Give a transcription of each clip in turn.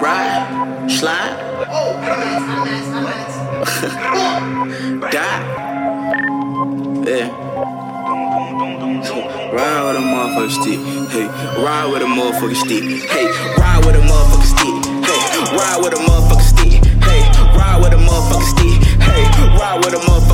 ride, slide, die. Yeah. Ride with a motherfucker stick. Hey, ride with a motherfucker stick. Hey, ride with a motherfucker stick. Hey, ride with a motherfucker stick. Hey, ride with a motherfucker stick. Hey, ride with a motherfucking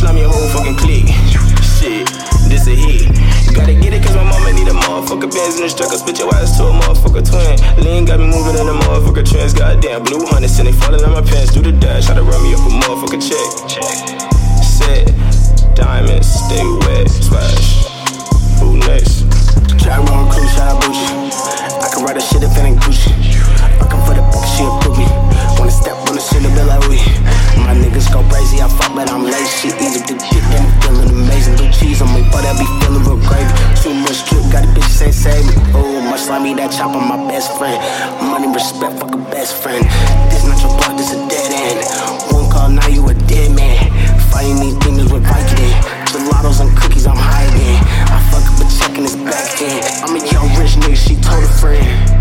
I'ma your whole fucking clique. Shit, this a hit. Gotta get it cause my mama need a motherfucker Benz in the truck. I spit your ass to a motherfucker twin. Lean got me moving in a motherfucker trance. Goddamn blue hunters and they falling on my pants. Do the dash, try to run me up a motherfucker check. Check. Set, diamonds, stay wet. Splash. Who next? Gyro, crew, shot, boost. I can ride a shit if it ain't Gucci. too much. like me, that chopper my best friend. Money, respect, fuck a best friend. This not your block, this a dead end. One call, now you a dead man. Fighting these demons with Vicodin. Gelatos and cookies, I'm high again. I fuck up a check and it's back then. I'm a young rich nigga, she told a friend.